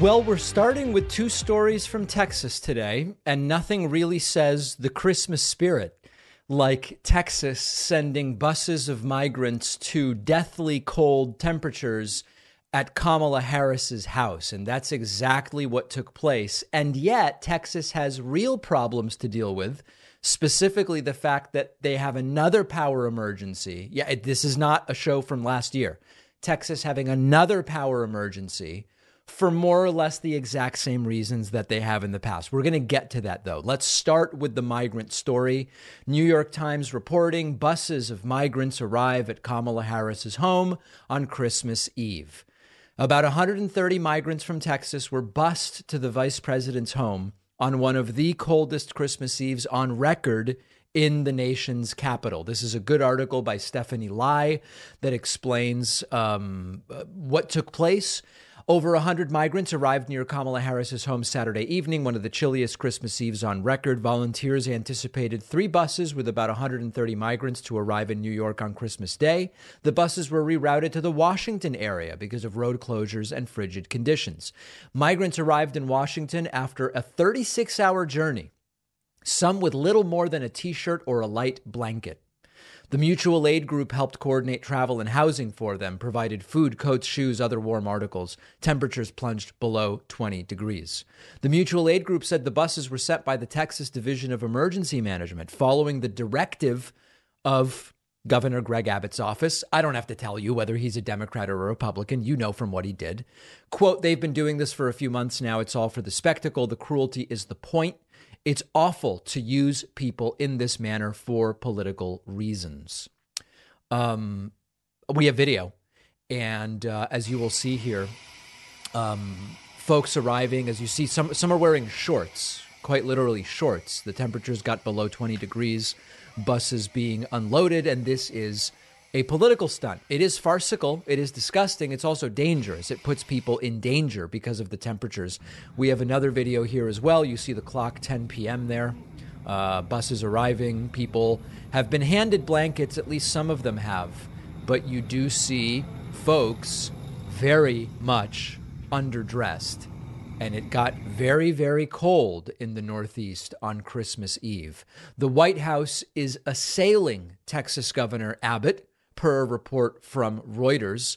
Well, we're starting with two stories from Texas today, and nothing really says the Christmas spirit like Texas sending buses of migrants to deathly cold temperatures at Kamala Harris's house. And that's exactly what took place. And yet, Texas has real problems to deal with, specifically the fact that they have another power emergency. Yeah, this is not a show from last year. Texas having another power emergency for more or less the exact same reasons that they have in the past. We're going to get to that though. Let's start with the migrant story. New York Times reporting buses of migrants arrive at Kamala Harris's home on Christmas Eve. About 130 migrants from Texas were bused to the vice president's home on one of the coldest Christmas Eves on record in the nation's capital. This is a good article by Stephanie Lai that explains um, what took place over 100 migrants arrived near Kamala Harris's home Saturday evening, one of the chilliest Christmas Eves on record. Volunteers anticipated three buses with about 130 migrants to arrive in New York on Christmas Day. The buses were rerouted to the Washington area because of road closures and frigid conditions. Migrants arrived in Washington after a 36 hour journey, some with little more than a t shirt or a light blanket. The mutual aid group helped coordinate travel and housing for them, provided food, coats, shoes, other warm articles. Temperatures plunged below 20 degrees. The mutual aid group said the buses were sent by the Texas Division of Emergency Management following the directive of Governor Greg Abbott's office. I don't have to tell you whether he's a Democrat or a Republican. You know from what he did. Quote, they've been doing this for a few months now. It's all for the spectacle. The cruelty is the point. It's awful to use people in this manner for political reasons. Um, we have video, and uh, as you will see here, um, folks arriving. As you see, some some are wearing shorts, quite literally shorts. The temperatures got below 20 degrees. Buses being unloaded, and this is a political stunt. It is farcical. It is disgusting. It's also dangerous. It puts people in danger because of the temperatures. We have another video here as well. You see the clock 10 p.m. there. Uh, buses arriving. People have been handed blankets, at least some of them have. But you do see folks very much underdressed. And it got very, very cold in the Northeast on Christmas Eve. The White House is assailing Texas Governor Abbott per report from Reuters.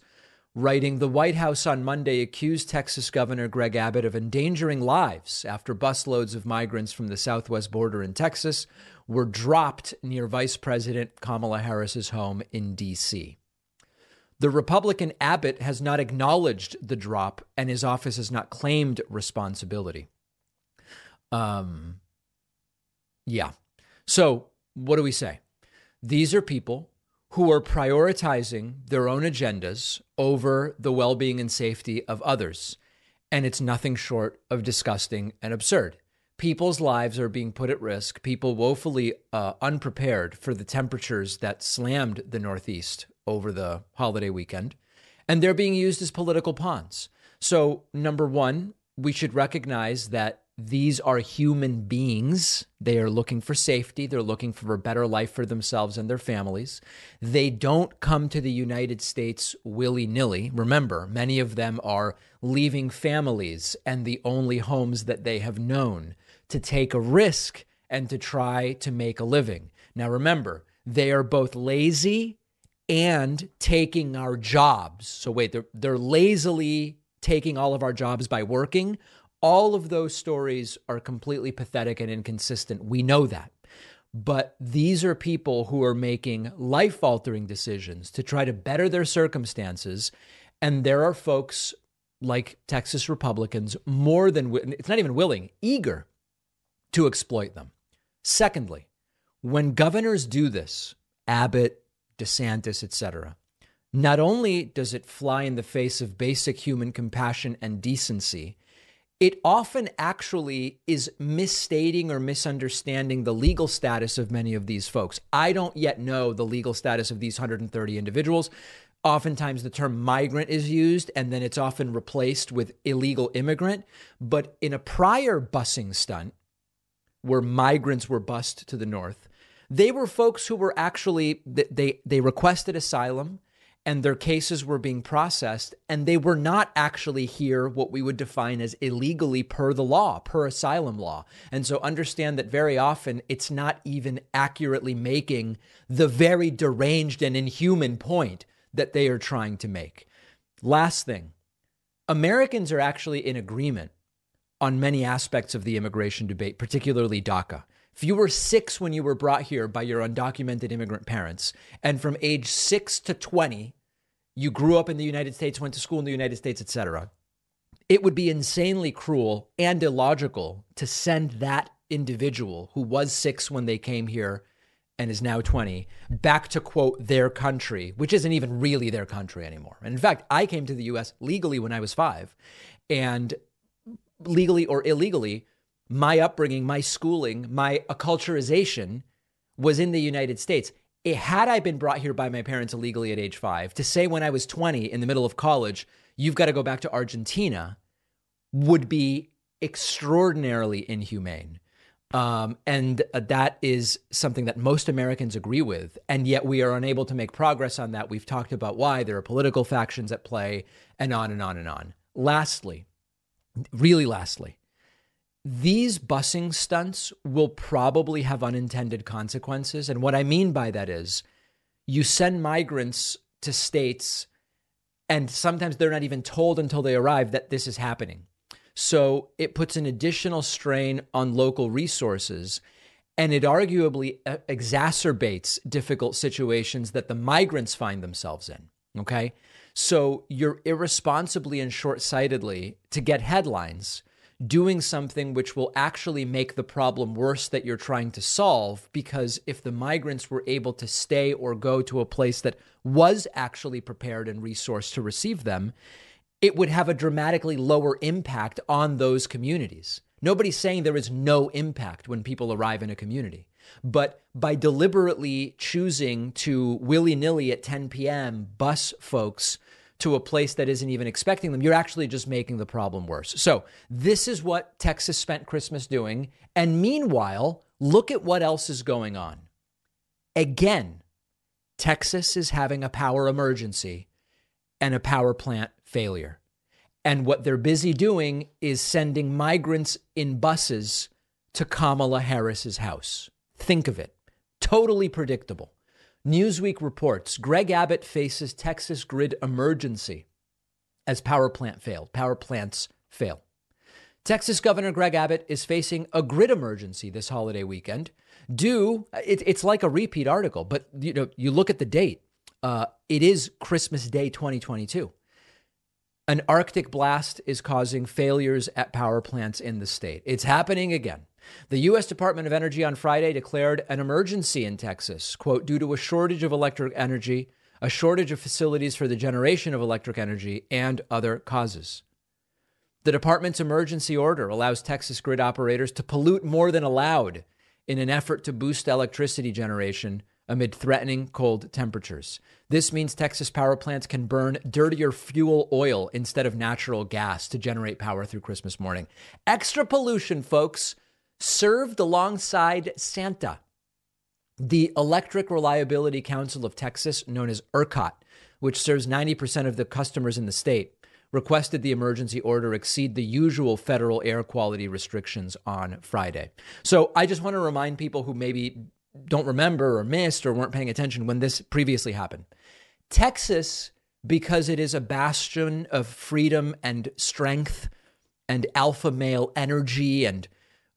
Writing, the White House on Monday accused Texas Governor Greg Abbott of endangering lives after busloads of migrants from the southwest border in Texas were dropped near Vice President Kamala Harris's home in D.C. The Republican Abbott has not acknowledged the drop, and his office has not claimed responsibility. Um, yeah. So, what do we say? These are people who are prioritizing their own agendas over the well being and safety of others. And it's nothing short of disgusting and absurd. People's lives are being put at risk, people woefully uh, unprepared for the temperatures that slammed the Northeast over the holiday weekend, and they're being used as political pawns. So, number one, we should recognize that these are human beings. They are looking for safety. They're looking for a better life for themselves and their families. They don't come to the United States willy nilly. Remember, many of them are leaving families and the only homes that they have known to take a risk and to try to make a living. Now, remember, they are both lazy and taking our jobs. So, wait, they're, they're lazily taking all of our jobs by working all of those stories are completely pathetic and inconsistent. We know that. But these are people who are making life altering decisions to try to better their circumstances. And there are folks like Texas Republicans more than, it's not even willing, eager to exploit them. Secondly, when governors do this, Abbott, DeSantis, etc., not only does it fly in the face of basic human compassion and decency, it often actually is misstating or misunderstanding the legal status of many of these folks. I don't yet know the legal status of these 130 individuals. Oftentimes, the term migrant is used and then it's often replaced with illegal immigrant. But in a prior busing stunt, where migrants were bused to the north, they were folks who were actually they they requested asylum and their cases were being processed, and they were not actually here what we would define as illegally per the law, per asylum law. And so understand that very often it's not even accurately making the very deranged and inhuman point that they are trying to make. Last thing Americans are actually in agreement on many aspects of the immigration debate, particularly DACA. If you were six when you were brought here by your undocumented immigrant parents, and from age six to 20, you grew up in the United States, went to school in the United States, etc., it would be insanely cruel and illogical to send that individual who was six when they came here and is now 20 back to quote their country, which isn't even really their country anymore. And in fact, I came to the US legally when I was five, and legally or illegally, my upbringing, my schooling, my acculturization was in the United States. It, had I been brought here by my parents illegally at age five, to say when I was 20 in the middle of college, you've got to go back to Argentina, would be extraordinarily inhumane. Um, and uh, that is something that most Americans agree with. And yet we are unable to make progress on that. We've talked about why there are political factions at play, and on and on and on. Lastly, really lastly, these busing stunts will probably have unintended consequences. And what I mean by that is you send migrants to states, and sometimes they're not even told until they arrive that this is happening. So it puts an additional strain on local resources. And it arguably exacerbates difficult situations that the migrants find themselves in. Okay. So you're irresponsibly and short sightedly to get headlines doing something which will actually make the problem worse that you're trying to solve. Because if the migrants were able to stay or go to a place that was actually prepared and resourced to receive them, it would have a dramatically lower impact on those communities. Nobody's saying there is no impact when people arrive in a community. But by deliberately choosing to willy nilly at 10 p.m. bus folks to a place that isn't even expecting them, you're actually just making the problem worse. So, this is what Texas spent Christmas doing. And meanwhile, look at what else is going on. Again, Texas is having a power emergency and a power plant failure. And what they're busy doing is sending migrants in buses to Kamala Harris's house. Think of it. Totally predictable. Newsweek reports Greg Abbott faces Texas grid emergency as power plant failed. Power plants fail. Texas Governor Greg Abbott is facing a grid emergency this holiday weekend. Due, it, it's like a repeat article, but you know, you look at the date. Uh, it is Christmas Day 2022. An Arctic blast is causing failures at power plants in the state. It's happening again. The U.S. Department of Energy on Friday declared an emergency in Texas, quote, due to a shortage of electric energy, a shortage of facilities for the generation of electric energy, and other causes. The department's emergency order allows Texas grid operators to pollute more than allowed in an effort to boost electricity generation amid threatening cold temperatures. This means Texas power plants can burn dirtier fuel oil instead of natural gas to generate power through Christmas morning. Extra pollution, folks served alongside Santa. The Electric Reliability Council of Texas, known as ERCOT, which serves 90% of the customers in the state, requested the emergency order exceed the usual federal air quality restrictions on Friday. So I just want to remind people who maybe don't remember or missed or weren't paying attention when this previously happened. Texas, because it is a bastion of freedom and strength and alpha male energy and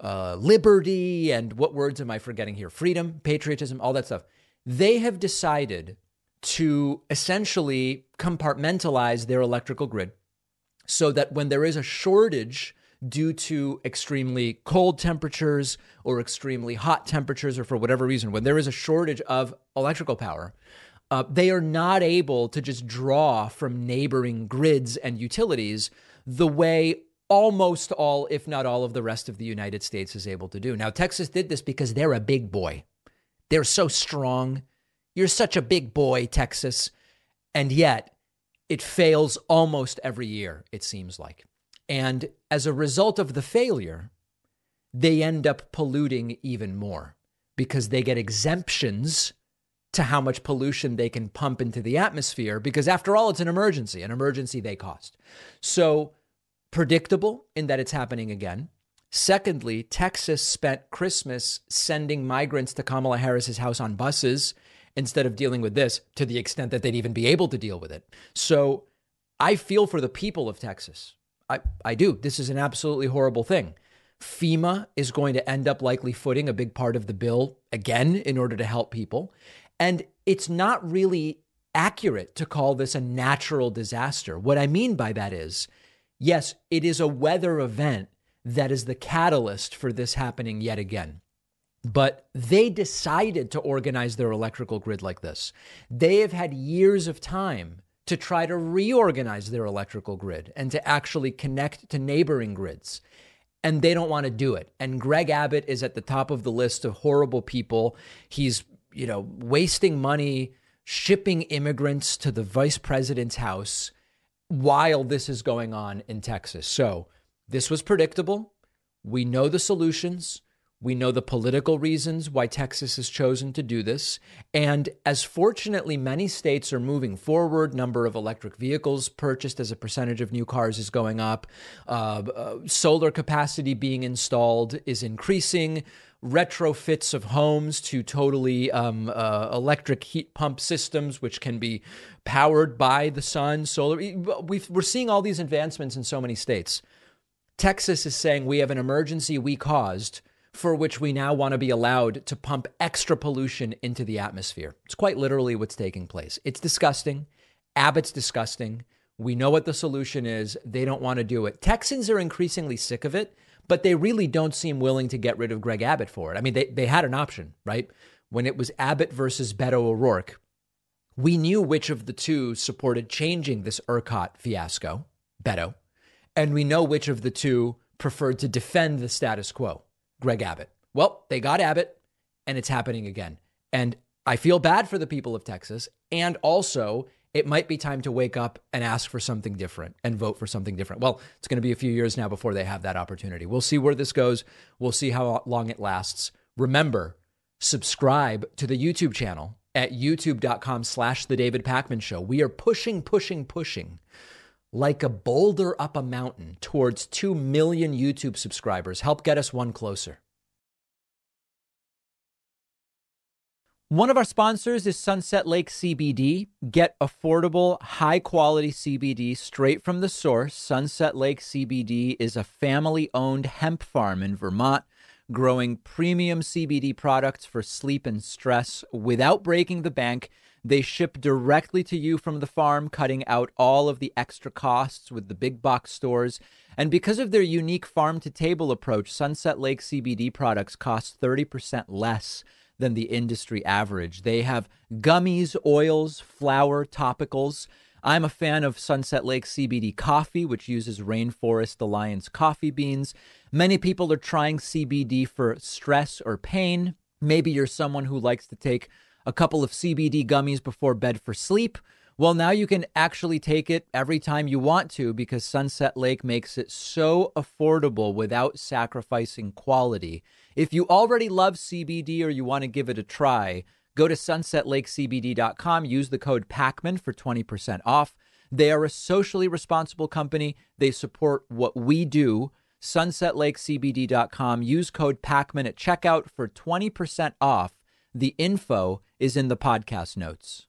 uh, liberty and what words am I forgetting here? Freedom, patriotism, all that stuff. They have decided to essentially compartmentalize their electrical grid so that when there is a shortage due to extremely cold temperatures or extremely hot temperatures or for whatever reason, when there is a shortage of electrical power, uh, they are not able to just draw from neighboring grids and utilities the way almost all, if not all, of the rest of the United States is able to do. Now, Texas did this because they're a big boy. They're so strong. You're such a big boy, Texas. And yet, it fails almost every year, it seems like. And as a result of the failure, they end up polluting even more because they get exemptions to how much pollution they can pump into the atmosphere because after all it's an emergency an emergency they cost so predictable in that it's happening again. Secondly texas spent christmas sending migrants to kamala harris's house on buses instead of dealing with this to the extent that they'd even be able to deal with it. So i feel for the people of texas. I, I do. This is an absolutely horrible thing. FEMA is going to end up likely footing a big part of the bill again in order to help people. And it's not really accurate to call this a natural disaster. What I mean by that is, yes, it is a weather event that is the catalyst for this happening yet again. But they decided to organize their electrical grid like this. They have had years of time to try to reorganize their electrical grid and to actually connect to neighboring grids. And they don't want to do it. And Greg Abbott is at the top of the list of horrible people. He's you know, wasting money shipping immigrants to the vice president's house while this is going on in Texas. So this was predictable. We know the solutions. We know the political reasons why Texas has chosen to do this. And as fortunately many states are moving forward, number of electric vehicles purchased as a percentage of new cars is going up. Uh, uh, solar capacity being installed is increasing retrofits of homes to totally um, uh, electric heat pump systems, which can be powered by the sun, solar. we are seeing all these advancements in so many states. Texas is saying we have an emergency we caused for which we now want to be allowed to pump extra pollution into the atmosphere. It's quite literally what's taking place. It's disgusting. Abbott's disgusting. We know what the solution is. They don't want to do it. Texans are increasingly sick of it but they really don't seem willing to get rid of Greg Abbott for it. I mean, they, they had an option, right? When it was Abbott versus Beto O'Rourke, we knew which of the two supported changing this ERCOT fiasco, Beto, and we know which of the two preferred to defend the status quo, Greg Abbott. Well, they got Abbott, and it's happening again. And I feel bad for the people of Texas. And also, it might be time to wake up and ask for something different and vote for something different. Well, it's going to be a few years now before they have that opportunity. We'll see where this goes. We'll see how long it lasts. Remember, subscribe to the YouTube channel at youtube.com slash the David Pakman Show. We are pushing, pushing, pushing like a boulder up a mountain towards 2 million YouTube subscribers. Help get us one closer. One of our sponsors is Sunset Lake CBD. Get affordable, high quality CBD straight from the source. Sunset Lake CBD is a family owned hemp farm in Vermont, growing premium CBD products for sleep and stress without breaking the bank. They ship directly to you from the farm, cutting out all of the extra costs with the big box stores. And because of their unique farm to table approach, Sunset Lake CBD products cost 30% less than the industry average. They have gummies, oils, flour, topicals. I'm a fan of Sunset Lake CBD coffee, which uses Rainforest Alliance coffee beans. Many people are trying CBD for stress or pain. Maybe you're someone who likes to take a couple of CBD gummies before bed for sleep. Well, now you can actually take it every time you want to because Sunset Lake makes it so affordable without sacrificing quality. If you already love CBD or you want to give it a try, go to sunsetlakecbd.com, use the code PAKMAN for 20% off. They are a socially responsible company. They support what we do. Sunsetlakecbd.com. Use code PAKMAN at checkout for 20% off. The info is in the podcast notes.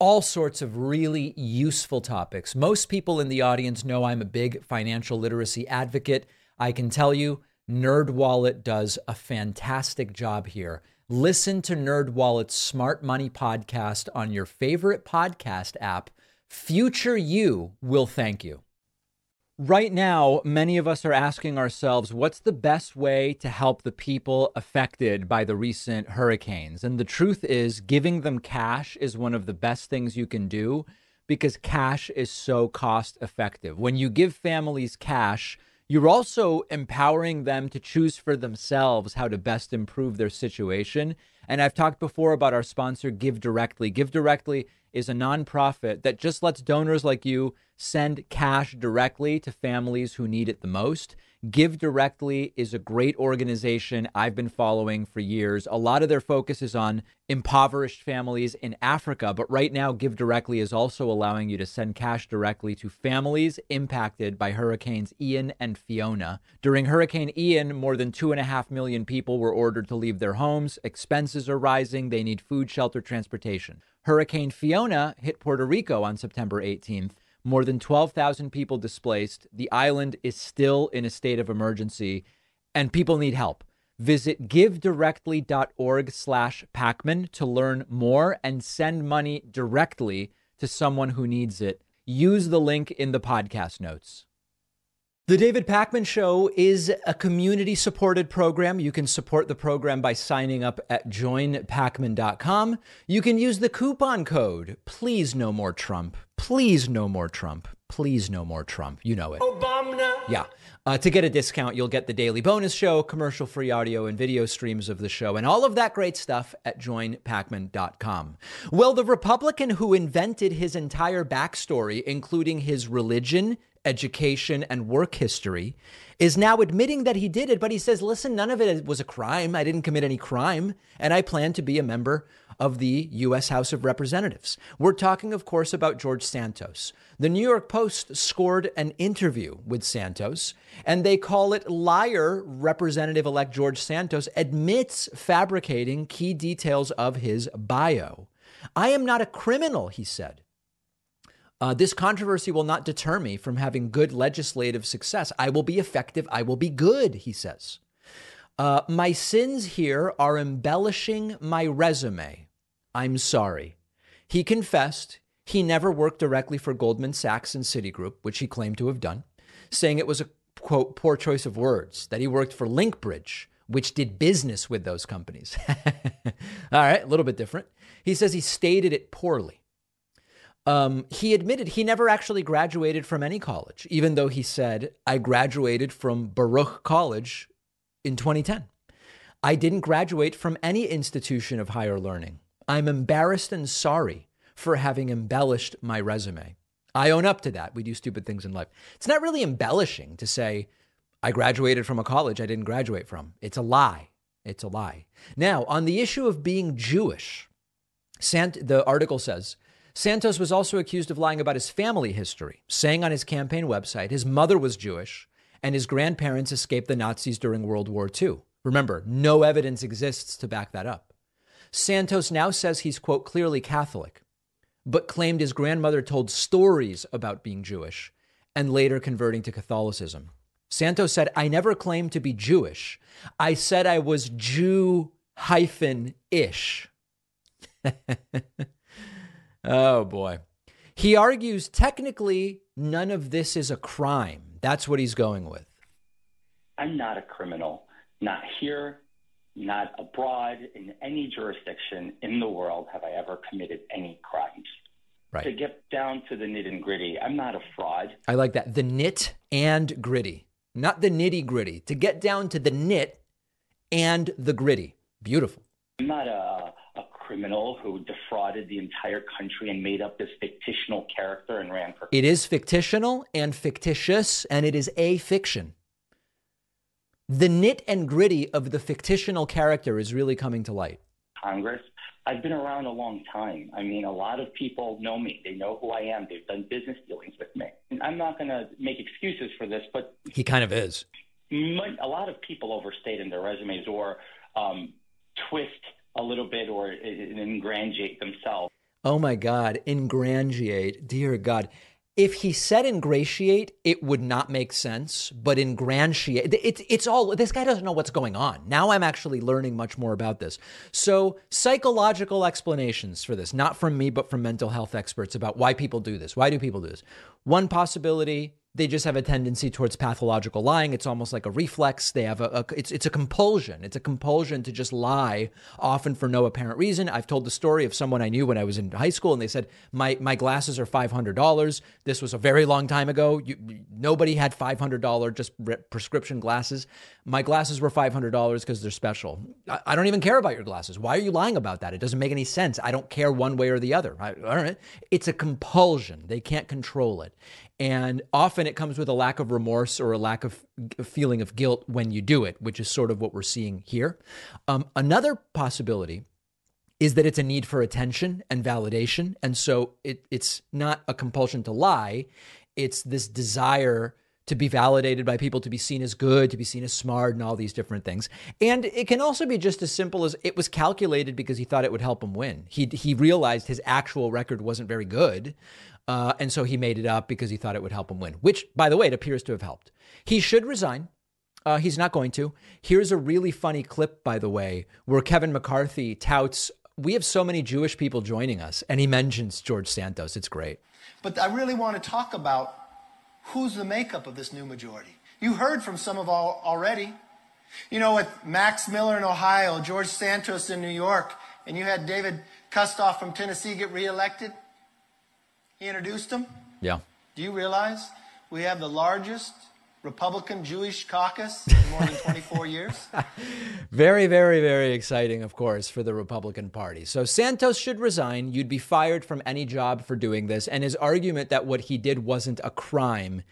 all sorts of really useful topics. Most people in the audience know I'm a big financial literacy advocate. I can tell you, NerdWallet does a fantastic job here. Listen to NerdWallet's Smart Money podcast on your favorite podcast app. Future you will thank you. Right now, many of us are asking ourselves what's the best way to help the people affected by the recent hurricanes? And the truth is, giving them cash is one of the best things you can do because cash is so cost effective. When you give families cash, you're also empowering them to choose for themselves how to best improve their situation. And I've talked before about our sponsor, Give Directly. Give Directly is a nonprofit that just lets donors like you send cash directly to families who need it the most. Give Directly is a great organization I've been following for years. A lot of their focus is on impoverished families in Africa, but right now, Give Directly is also allowing you to send cash directly to families impacted by Hurricanes Ian and Fiona. During Hurricane Ian, more than two and a half million people were ordered to leave their homes. Expenses are rising, they need food, shelter, transportation. Hurricane Fiona hit Puerto Rico on September 18th more than 12,000 people displaced. The island is still in a state of emergency and people need help. Visit givedirectly.org slash Pakman to learn more and send money directly to someone who needs it. Use the link in the podcast notes. The David Pakman Show is a community supported program. You can support the program by signing up at joinpakman.com. You can use the coupon code, please no more Trump. Please no more Trump. Please no more Trump. You know it. Obama. Yeah. Uh, to get a discount, you'll get the daily bonus show, commercial free audio and video streams of the show, and all of that great stuff at joinpakman.com. Well, the Republican who invented his entire backstory, including his religion, education, and work history, is now admitting that he did it, but he says, listen, none of it was a crime. I didn't commit any crime, and I plan to be a member of the U.S. House of Representatives. We're talking, of course, about George Santos. The New York Post scored an interview with Santos, and they call it liar Representative elect George Santos admits fabricating key details of his bio. I am not a criminal, he said. Uh, this controversy will not deter me from having good legislative success. I will be effective. I will be good, he says. Uh, my sins here are embellishing my resume. I'm sorry. He confessed he never worked directly for Goldman Sachs and Citigroup, which he claimed to have done, saying it was a quote, poor choice of words, that he worked for Linkbridge, which did business with those companies. All right, a little bit different. He says he stated it poorly. Um, he admitted he never actually graduated from any college, even though he said, I graduated from Baruch College in 2010. I didn't graduate from any institution of higher learning. I'm embarrassed and sorry for having embellished my resume. I own up to that. We do stupid things in life. It's not really embellishing to say, I graduated from a college I didn't graduate from. It's a lie. It's a lie. Now, on the issue of being Jewish, Sant- the article says Santos was also accused of lying about his family history, saying on his campaign website his mother was Jewish and his grandparents escaped the Nazis during World War II. Remember, no evidence exists to back that up. Santos now says he's, quote, clearly Catholic, but claimed his grandmother told stories about being Jewish and later converting to Catholicism. Santos said, I never claimed to be Jewish. I said I was Jew hyphen ish. Oh boy. He argues technically none of this is a crime. That's what he's going with. I'm not a criminal, not here, not abroad, in any jurisdiction in the world have I ever committed any crimes. Right. To get down to the nit and gritty, I'm not a fraud. I like that. The nit and gritty, not the nitty gritty. To get down to the nit and the gritty. Beautiful. I'm not a criminal who defrauded the entire country and made up this fictional character and ran for. It is fictional and fictitious, and it is a fiction. The nit and gritty of the fictional character is really coming to light. Congress. I've been around a long time. I mean, a lot of people know me. They know who I am. They've done business dealings with me. I'm not going to make excuses for this, but he kind of is. A lot of people overstate in their resumes or um, twist a little bit or ingratiate themselves. Oh my God, ingratiate, dear God. If he said ingratiate, it would not make sense, but ingratiate, it's, it's all, this guy doesn't know what's going on. Now I'm actually learning much more about this. So, psychological explanations for this, not from me, but from mental health experts about why people do this. Why do people do this? One possibility they just have a tendency towards pathological lying. It's almost like a reflex. They have a, a, it's it's a compulsion. It's a compulsion to just lie, often for no apparent reason. I've told the story of someone I knew when I was in high school, and they said my my glasses are five hundred dollars. This was a very long time ago. You, nobody had five hundred dollar just prescription glasses. My glasses were five hundred dollars because they're special. I, I, don't even care about your glasses. Why are you lying about that? It doesn't make any sense. I don't care one way or the other. I, all right, it's a compulsion. They can't control it, and often it comes with a lack of remorse or a lack of feeling of guilt when you do it, which is sort of what we're seeing here. Um, another possibility is that it's a need for attention and validation. And so it, it's not a compulsion to lie, it's this desire to be validated by people, to be seen as good, to be seen as smart, and all these different things. And it can also be just as simple as it was calculated because he thought it would help him win. He he realized his actual record wasn't very good, uh, and so he made it up because he thought it would help him win, which, by the way, it appears to have helped. He should resign. Uh, he's not going to. Here's a really funny clip, by the way, where Kevin McCarthy touts, We have so many Jewish people joining us. And he mentions George Santos. It's great. But I really want to talk about who's the makeup of this new majority. You heard from some of all already. You know, with Max Miller in Ohio, George Santos in New York, and you had David Kustoff from Tennessee get reelected. He introduced them. Yeah. Do you realize we have the largest Republican Jewish caucus in more than 24 years? very, very, very exciting, of course, for the Republican Party. So Santos should resign. You'd be fired from any job for doing this. And his argument that what he did wasn't a crime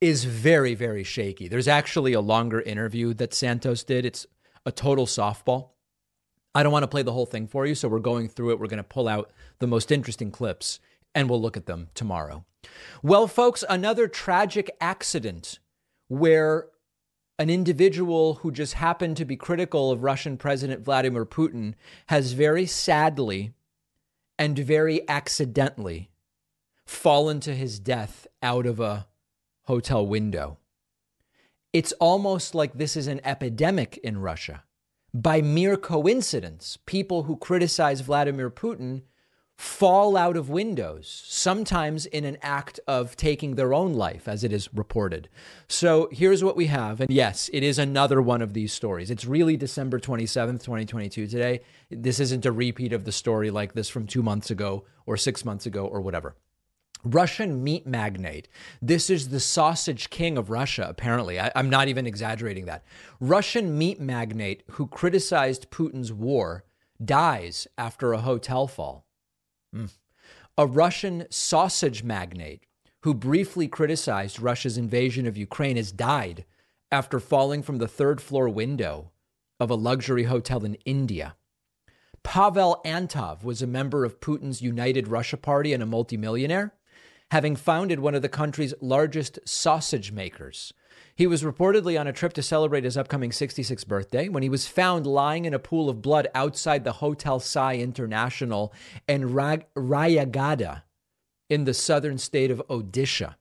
is very, very shaky. There's actually a longer interview that Santos did. It's a total softball. I don't want to play the whole thing for you, so we're going through it. We're going to pull out the most interesting clips and we'll look at them tomorrow. Well, folks, another tragic accident where an individual who just happened to be critical of Russian President Vladimir Putin has very sadly and very accidentally fallen to his death out of a hotel window. It's almost like this is an epidemic in Russia. By mere coincidence, people who criticize Vladimir Putin fall out of windows, sometimes in an act of taking their own life, as it is reported. So here's what we have. And yes, it is another one of these stories. It's really December 27th, 2022 today. This isn't a repeat of the story like this from two months ago or six months ago or whatever. Russian meat magnate. This is the sausage king of Russia, apparently. I, am not even exaggerating that. Russian meat magnate who criticized Putin's war dies after a hotel fall. Mm. A Russian sausage magnate who briefly criticized Russia's invasion of Ukraine has died after falling from the third floor window of a luxury hotel in India. Pavel Antov was a member of Putin's United Russia Party and a multimillionaire, having founded one of the country's largest sausage makers. He was reportedly on a trip to celebrate his upcoming 66th birthday when he was found lying in a pool of blood outside the Hotel Sai International in Rayagada in the southern state of Odisha.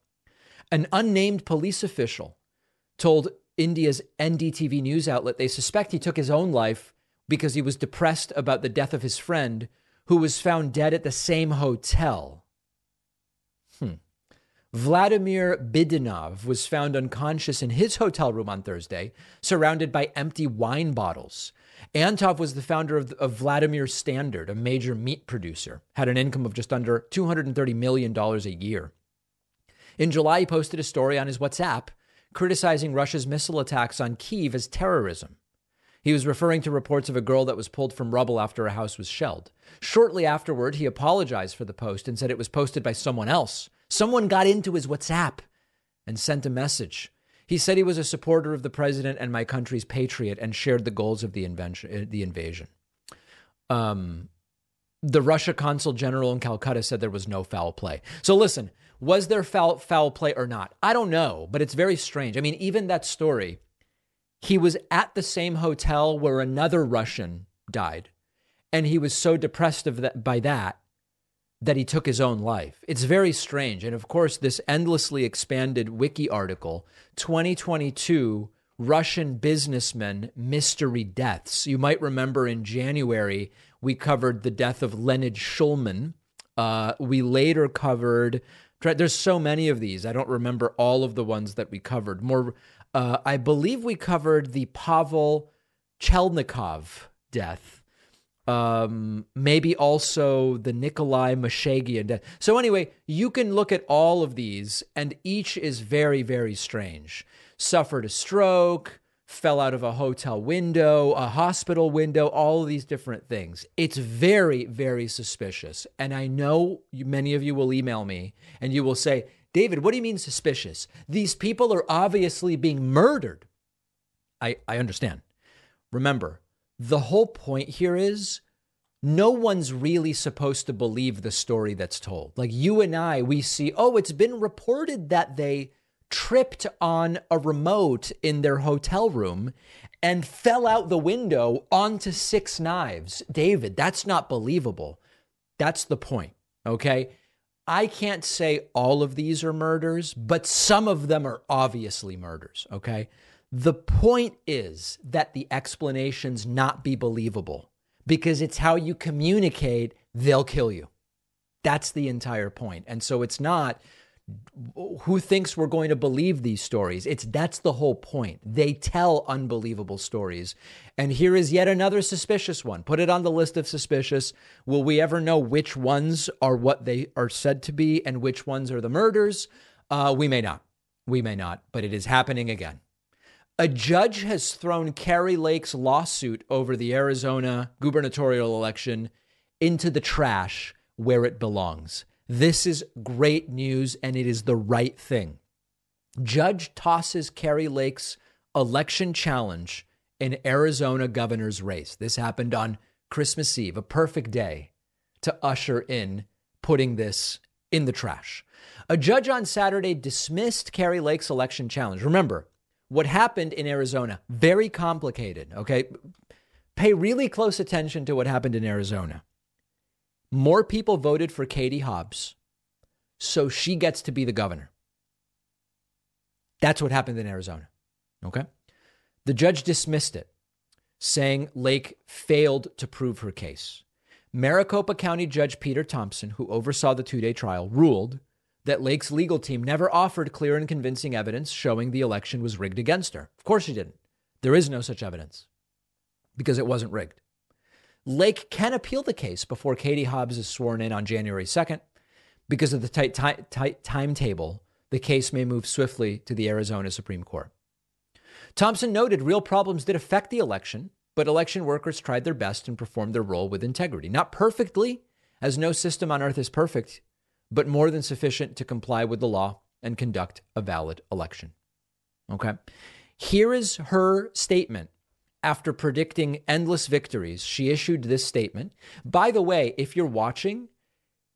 An unnamed police official told India's NDTV news outlet they suspect he took his own life because he was depressed about the death of his friend who was found dead at the same hotel. Vladimir Bidinov was found unconscious in his hotel room on Thursday, surrounded by empty wine bottles. Antov was the founder of, of Vladimir Standard, a major meat producer, had an income of just under $230 million a year. In July, he posted a story on his WhatsApp criticizing Russia's missile attacks on Kiev as terrorism. He was referring to reports of a girl that was pulled from rubble after a house was shelled. Shortly afterward, he apologized for the post and said it was posted by someone else Someone got into his WhatsApp and sent a message. He said he was a supporter of the president and my country's patriot and shared the goals of the, invention, uh, the invasion. Um, the Russia consul general in Calcutta said there was no foul play. So listen, was there foul, foul play or not? I don't know, but it's very strange. I mean, even that story, he was at the same hotel where another Russian died, and he was so depressed of that, by that that he took his own life. It's very strange. And of course, this endlessly expanded wiki article 2022 Russian businessman mystery deaths. You might remember in January, we covered the death of Leonid Shulman. Uh, we later covered There's so many of these. I don't remember all of the ones that we covered. More, uh, I believe we covered the Pavel Chelnikov death. Um, maybe also the Nikolai Mashaghian death. So anyway, you can look at all of these, and each is very, very strange. Suffered a stroke, fell out of a hotel window, a hospital window, all these different things. It's very, very suspicious. And I know many of you will email me and you will say, David, what do you mean suspicious? These people are obviously being murdered. I, I understand. Remember, the whole point here is no one's really supposed to believe the story that's told. Like you and I, we see, oh, it's been reported that they tripped on a remote in their hotel room and fell out the window onto six knives. David, that's not believable. That's the point. Okay. I can't say all of these are murders, but some of them are obviously murders. Okay. The point is that the explanations not be believable because it's how you communicate, they'll kill you. That's the entire point. And so it's not who thinks we're going to believe these stories. It's that's the whole point. They tell unbelievable stories. And here is yet another suspicious one. Put it on the list of suspicious. Will we ever know which ones are what they are said to be and which ones are the murders? Uh, we may not. We may not but it is happening again a judge has thrown Kari Lake's lawsuit over the Arizona gubernatorial election into the trash where it belongs. This is great news and it is the right thing. Judge tosses Kari Lake's election challenge in Arizona governor's race. This happened on Christmas Eve, a perfect day to usher in putting this in the trash. A judge on Saturday dismissed Kari Lake's election challenge. Remember, what happened in Arizona, very complicated, okay? Pay really close attention to what happened in Arizona. More people voted for Katie Hobbs, so she gets to be the governor. That's what happened in Arizona. Okay? The judge dismissed it, saying Lake failed to prove her case. Maricopa County Judge Peter Thompson, who oversaw the two day trial, ruled that Lake's legal team never offered clear and convincing evidence showing the election was rigged against her. Of course, she didn't. There is no such evidence because it wasn't rigged. Lake can appeal the case before Katie Hobbs is sworn in on January 2nd. Because of the tight, tight, tight timetable, the case may move swiftly to the Arizona Supreme Court. Thompson noted real problems did affect the election, but election workers tried their best and performed their role with integrity. Not perfectly, as no system on earth is perfect, but more than sufficient to comply with the law and conduct a valid election. Okay. Here is her statement after predicting endless victories, she issued this statement. By the way, if you're watching,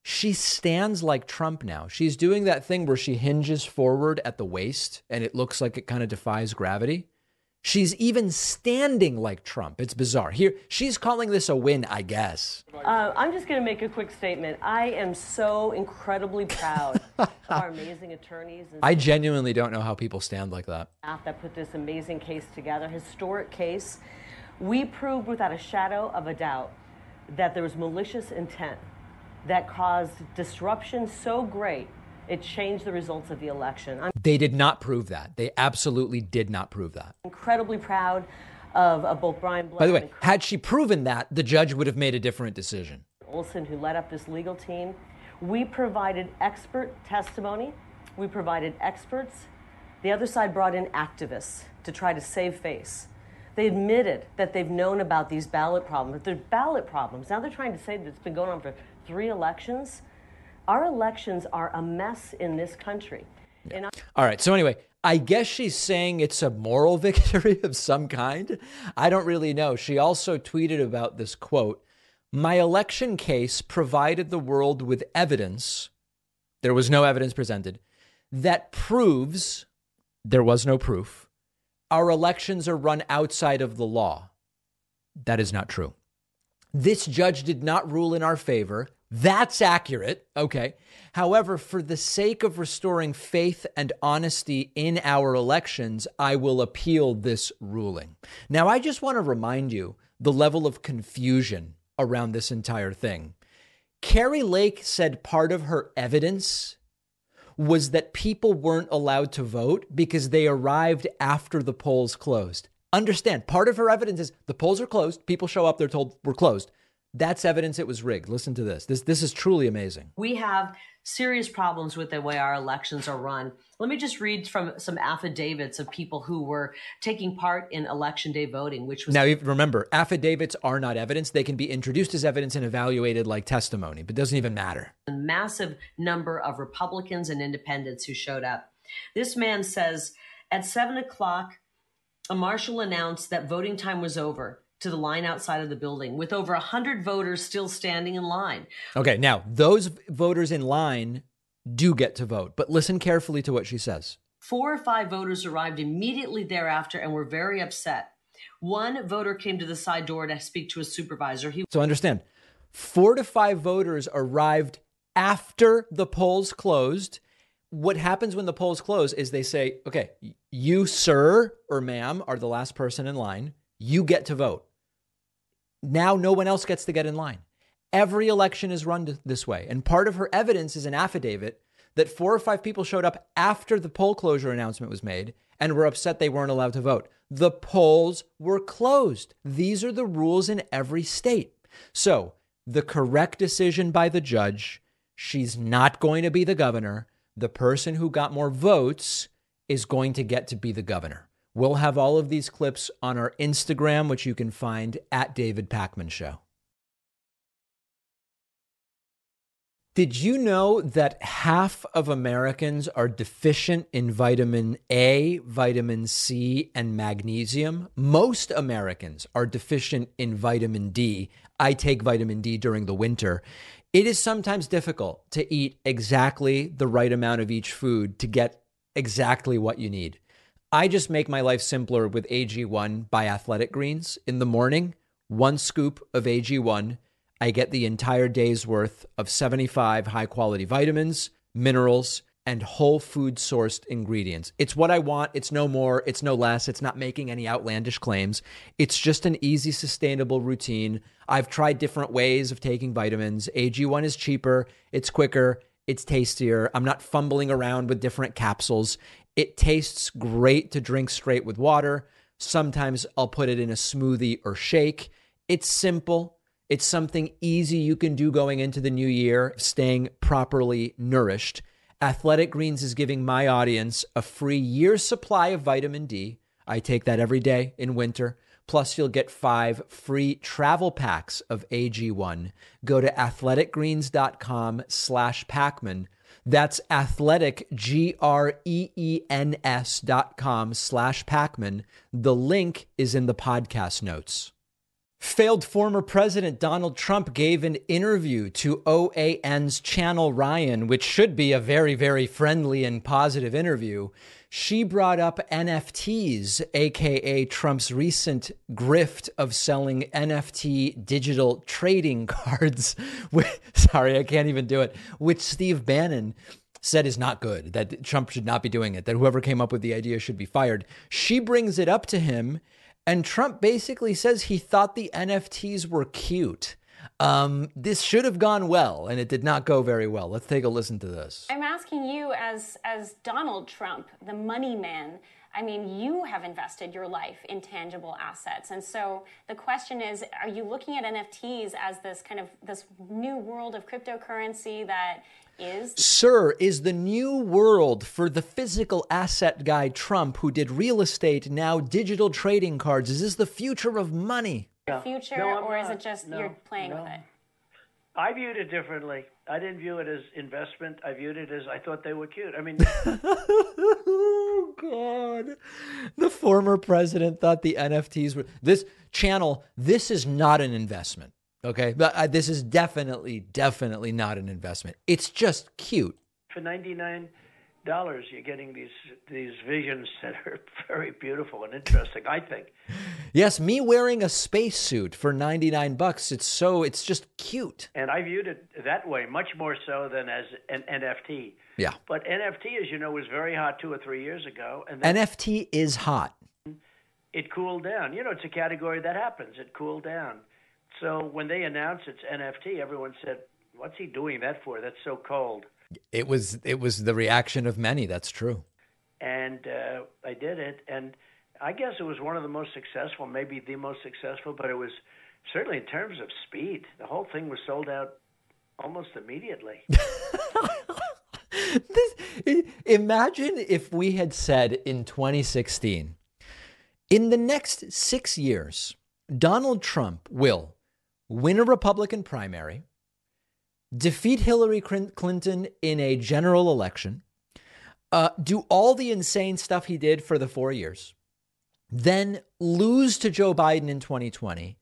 she stands like Trump now. She's doing that thing where she hinges forward at the waist and it looks like it kind of defies gravity. She's even standing like Trump. It's bizarre. Here, she's calling this a win, I guess. Uh, I'm just going to make a quick statement. I am so incredibly proud of our amazing attorneys. I genuinely don't know how people stand like that. That put this amazing case together, historic case. We proved without a shadow of a doubt that there was malicious intent that caused disruption so great it changed the results of the election. I'm they did not prove that. They absolutely did not prove that. Incredibly proud of, of both Brian By the way, had she proven that, the judge would have made a different decision. Olson, who led up this legal team, we provided expert testimony. We provided experts. The other side brought in activists to try to save face. They admitted that they've known about these ballot problems. There's ballot problems. Now they're trying to say that it's been going on for three elections. Our elections are a mess in this country. Yeah. All right. So, anyway, I guess she's saying it's a moral victory of some kind. I don't really know. She also tweeted about this quote My election case provided the world with evidence, there was no evidence presented, that proves there was no proof. Our elections are run outside of the law. That is not true. This judge did not rule in our favor. That's accurate. Okay. However, for the sake of restoring faith and honesty in our elections, I will appeal this ruling. Now, I just want to remind you the level of confusion around this entire thing. Kari Lake said part of her evidence was that people weren't allowed to vote because they arrived after the polls closed. Understand, part of her evidence is the polls are closed. People show up, they're told we're closed. That's evidence it was rigged. Listen to this. This this is truly amazing. We have serious problems with the way our elections are run. Let me just read from some affidavits of people who were taking part in election day voting, which was Now remember, affidavits are not evidence. They can be introduced as evidence and evaluated like testimony, but it doesn't even matter. A massive number of Republicans and independents who showed up. This man says at seven o'clock, a marshal announced that voting time was over to the line outside of the building with over 100 voters still standing in line. Okay, now those voters in line do get to vote, but listen carefully to what she says. Four or five voters arrived immediately thereafter and were very upset. One voter came to the side door to speak to a supervisor. He- so understand, four to five voters arrived after the polls closed. What happens when the polls close is they say, okay, you, sir or ma'am, are the last person in line. You get to vote. Now no one else gets to get in line. Every election is run this way. And part of her evidence is an affidavit that four or five people showed up after the poll closure announcement was made and were upset they weren't allowed to vote. The polls were closed. These are the rules in every state. So, the correct decision by the judge she's not going to be the governor. The person who got more votes is going to get to be the governor. We'll have all of these clips on our Instagram, which you can find at David Pakman Show. Did you know that half of Americans are deficient in vitamin A, vitamin C, and magnesium? Most Americans are deficient in vitamin D. I take vitamin D during the winter. It is sometimes difficult to eat exactly the right amount of each food to get exactly what you need. I just make my life simpler with AG1 by Athletic Greens. In the morning, one scoop of AG1, I get the entire day's worth of 75 high quality vitamins, minerals, and whole food sourced ingredients. It's what I want. It's no more, it's no less. It's not making any outlandish claims. It's just an easy, sustainable routine. I've tried different ways of taking vitamins. AG1 is cheaper, it's quicker, it's tastier. I'm not fumbling around with different capsules. It tastes great to drink straight with water. Sometimes I'll put it in a smoothie or shake. It's simple. It's something easy you can do going into the new year, staying properly nourished. Athletic Greens is giving my audience a free year's supply of vitamin D. I take that every day in winter. Plus, you'll get five free travel packs of AG1. Go to athleticgreens.com slash Pakman that's athletic, G R E E N S dot com slash Pakman. The link is in the podcast notes. Failed former President Donald Trump gave an interview to OAN's Chanel Rion, which should be a very, very friendly and positive interview she brought up NFTs, aka Trump's recent grift of selling NFT digital trading cards. sorry, I can't even do it. Which Steve Bannon said is not good, that Trump should not be doing it, that whoever came up with the idea should be fired. She brings it up to him, and Trump basically says he thought the NFTs were cute. Um, this should have gone well, and it did not go very well. Let's take a listen to this. I'm asking you, as as Donald Trump, the money man. I mean, you have invested your life in tangible assets, and so the question is: Are you looking at NFTs as this kind of this new world of cryptocurrency that is? Sir, is the new world for the physical asset guy Trump, who did real estate, now digital trading cards? Is this the future of money? The future, no, or is it just no, you're playing no. with it? I viewed it differently. I didn't view it as investment. I viewed it as I thought they were cute. I mean, oh God, the former president thought the NFTs were this Chanel. This is not an investment. Okay, but uh, this is definitely, definitely not an investment. It's just cute. For ninety nine dollars, you're getting these these visions that are very beautiful and interesting. I think. Yes, me wearing a spacesuit for ninety nine bucks. It's so it's just cute. And I viewed it that way, much more so than as an NFT. Yeah. But NFT, as you know, was very hot two or three years ago, and NFT is hot. It cooled down. You know, it's a category that happens. It cooled down. So when they announced it's NFT, everyone said, "What's he doing that for? That's so cold." It was it was the reaction of many. That's true. And uh, I did it, and I guess it was one of the most successful, maybe the most successful, but it was certainly in terms of speed. The whole thing was sold out almost immediately. this, imagine if we had said in 2016, in the next six years, Donald Trump will win a Republican primary, defeat Hillary Clinton in a general election, uh, do all the insane stuff he did for the four years, then lose to Joe Biden in 2020,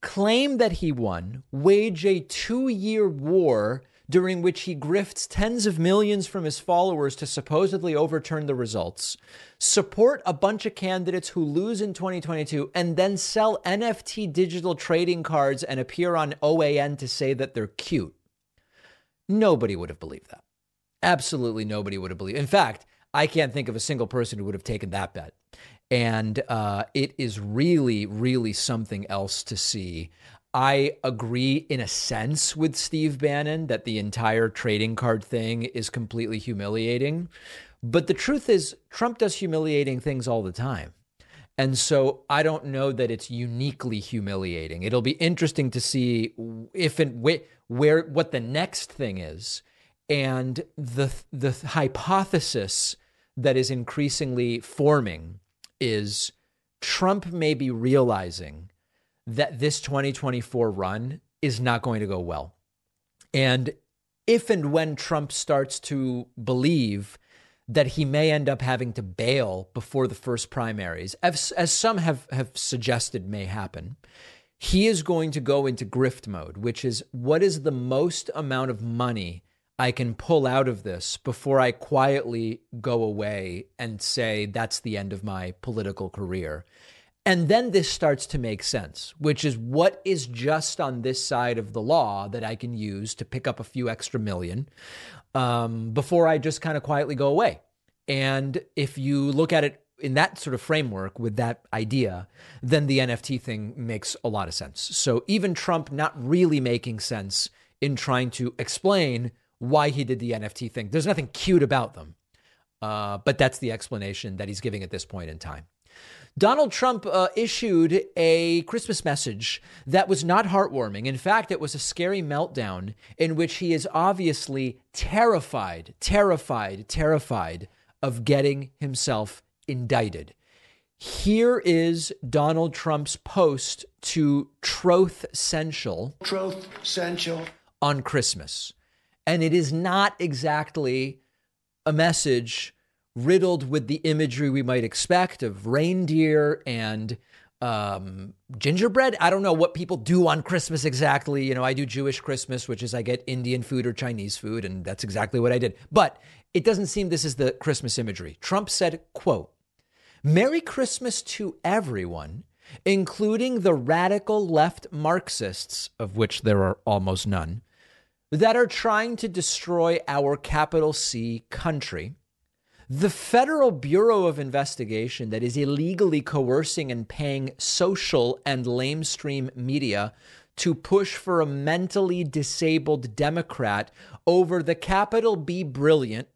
claim that he won, wage a two year war during which he grifts tens of millions from his followers to supposedly overturn the results, support a bunch of candidates who lose in 2022, and then sell NFT digital trading cards and appear on OAN to say that they're cute. Nobody would have believed that. Absolutely nobody would have believed. In fact, I can't think of a single person who would have taken that bet. And uh, it is really, really something else to see. I agree in a sense with Steve Bannon that the entire trading card thing is completely humiliating. But the truth is, Trump does humiliating things all the time. And so I don't know that it's uniquely humiliating. It'll be interesting to see if and where, where what the next thing is and the the hypothesis that is increasingly forming is Trump may be realizing that this 2024 run is not going to go well. And if and when Trump starts to believe that he may end up having to bail before the first primaries, as, as some have, have suggested may happen, he is going to go into grift mode, which is what is the most amount of money I can pull out of this before I quietly go away and say that's the end of my political career. And then this starts to make sense, which is what is just on this side of the law that I can use to pick up a few extra million um, before I just kind of quietly go away. And if you look at it in that sort of framework with that idea, then the NFT thing makes a lot of sense. So even Trump not really making sense in trying to explain why he did the NFT thing, there's nothing cute about them. Uh, but that's the explanation that he's giving at this point in time. Donald Trump uh, issued a Christmas message that was not heartwarming. In fact, it was a scary meltdown in which he is obviously terrified, terrified, terrified of getting himself indicted. Here is Donald Trump's post to Troth Central. Troth Central. On Christmas. And it is not exactly a message riddled with the imagery we might expect of reindeer and um, gingerbread. I don't know what people do on Christmas exactly. You know, I do Jewish Christmas, which is I get Indian food or Chinese food, and that's exactly what I did. But it doesn't seem this is the Christmas imagery. Trump said, quote, Merry Christmas to everyone, including the radical left Marxists, of which there are almost none, that are trying to destroy our capital C country the Federal Bureau of Investigation that is illegally coercing and paying social and lamestream media to push for a mentally disabled Democrat over the capital B brilliant,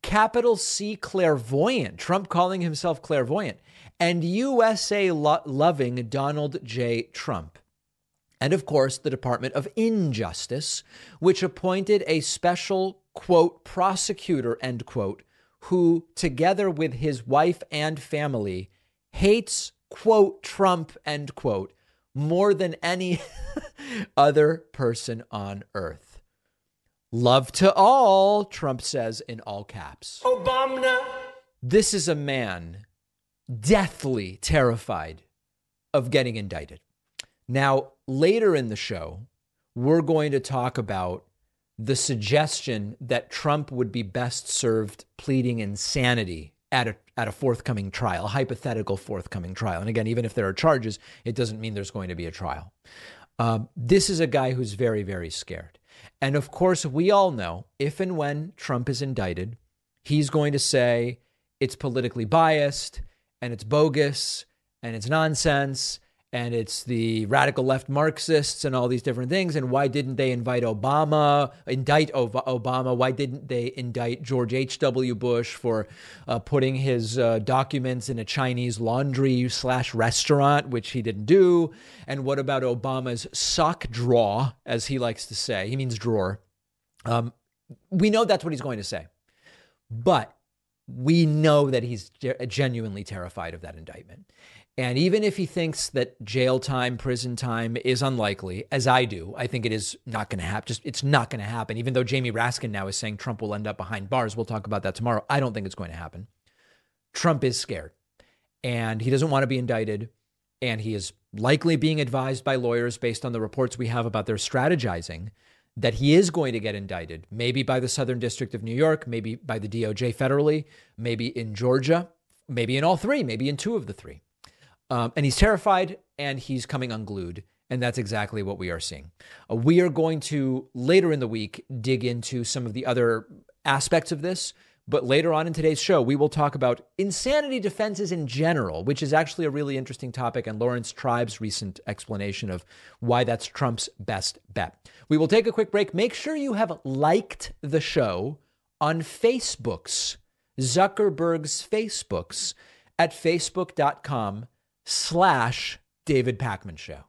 capital C clairvoyant, Trump calling himself clairvoyant, and USA lo- loving Donald J. Trump. And of course, the Department of Injustice, which appointed a special, quote, prosecutor, end quote, who, together with his wife and family, hates, quote, Trump, end quote, more than any other person on earth. Love to all, Trump says in all caps. Obama. This is a man deathly terrified of getting indicted. Now, later in the show, we're going to talk about the suggestion that Trump would be best served pleading insanity at a at a forthcoming trial, a hypothetical forthcoming trial. And again, even if there are charges, it doesn't mean there's going to be a trial. Uh, this is a guy who's very, very scared. And of course, we all know if and when Trump is indicted, he's going to say it's politically biased and it's bogus and it's nonsense and it's the radical left Marxists and all these different things. And why didn't they invite Obama, indict Obama? Why didn't they indict George H.W. Bush for uh, putting his uh, documents in a Chinese laundry slash restaurant, which he didn't do? And what about Obama's sock drawer, as he likes to say? He means drawer. Um, we know that's what he's going to say. But we know that he's genuinely terrified of that indictment. And even if he thinks that jail time, prison time is unlikely, as I do, I think it is not going to happen. Just it's not going to happen. Even though Jamie Raskin now is saying Trump will end up behind bars, we'll talk about that tomorrow. I don't think it's going to happen. Trump is scared, and he doesn't want to be indicted, and he is likely being advised by lawyers based on the reports we have about their strategizing that he is going to get indicted, maybe by the Southern District of New York, maybe by the DOJ federally, maybe in Georgia, maybe in all three, maybe in two of the three. Um, and he's terrified and he's coming unglued. And that's exactly what we are seeing. Uh, we are going to later in the week dig into some of the other aspects of this. But later on in today's show, we will talk about insanity defenses in general, which is actually a really interesting topic, and Lawrence Tribe's recent explanation of why that's Trump's best bet. We will take a quick break. Make sure you have liked the show on Facebook's, Zuckerberg's Facebook's, at facebook.com slash David Pakman Show.